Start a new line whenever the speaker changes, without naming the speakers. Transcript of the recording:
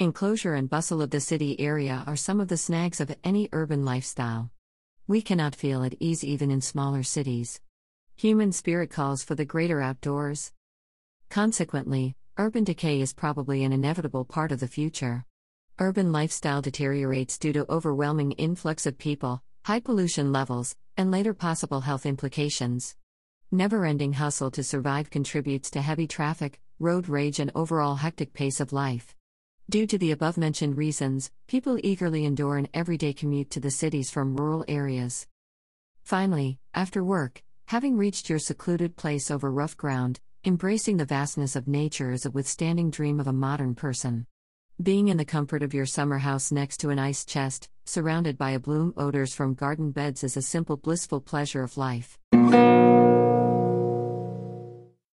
Enclosure and bustle of the city area are some of the snags of any urban lifestyle. We cannot feel at ease even in smaller cities. Human spirit calls for the greater outdoors. Consequently, urban decay is probably an inevitable part of the future. Urban lifestyle deteriorates due to overwhelming influx of people, high pollution levels, and later possible health implications. Never ending hustle to survive contributes to heavy traffic, road rage, and overall hectic pace of life. Due to the above mentioned reasons, people eagerly endure an everyday commute to the cities from rural areas. Finally, after work, having reached your secluded place over rough ground, embracing the vastness of nature is a withstanding dream of a modern person. Being in the comfort of your summer house next to an ice chest, surrounded by a bloom odors from garden beds is a simple blissful pleasure of life.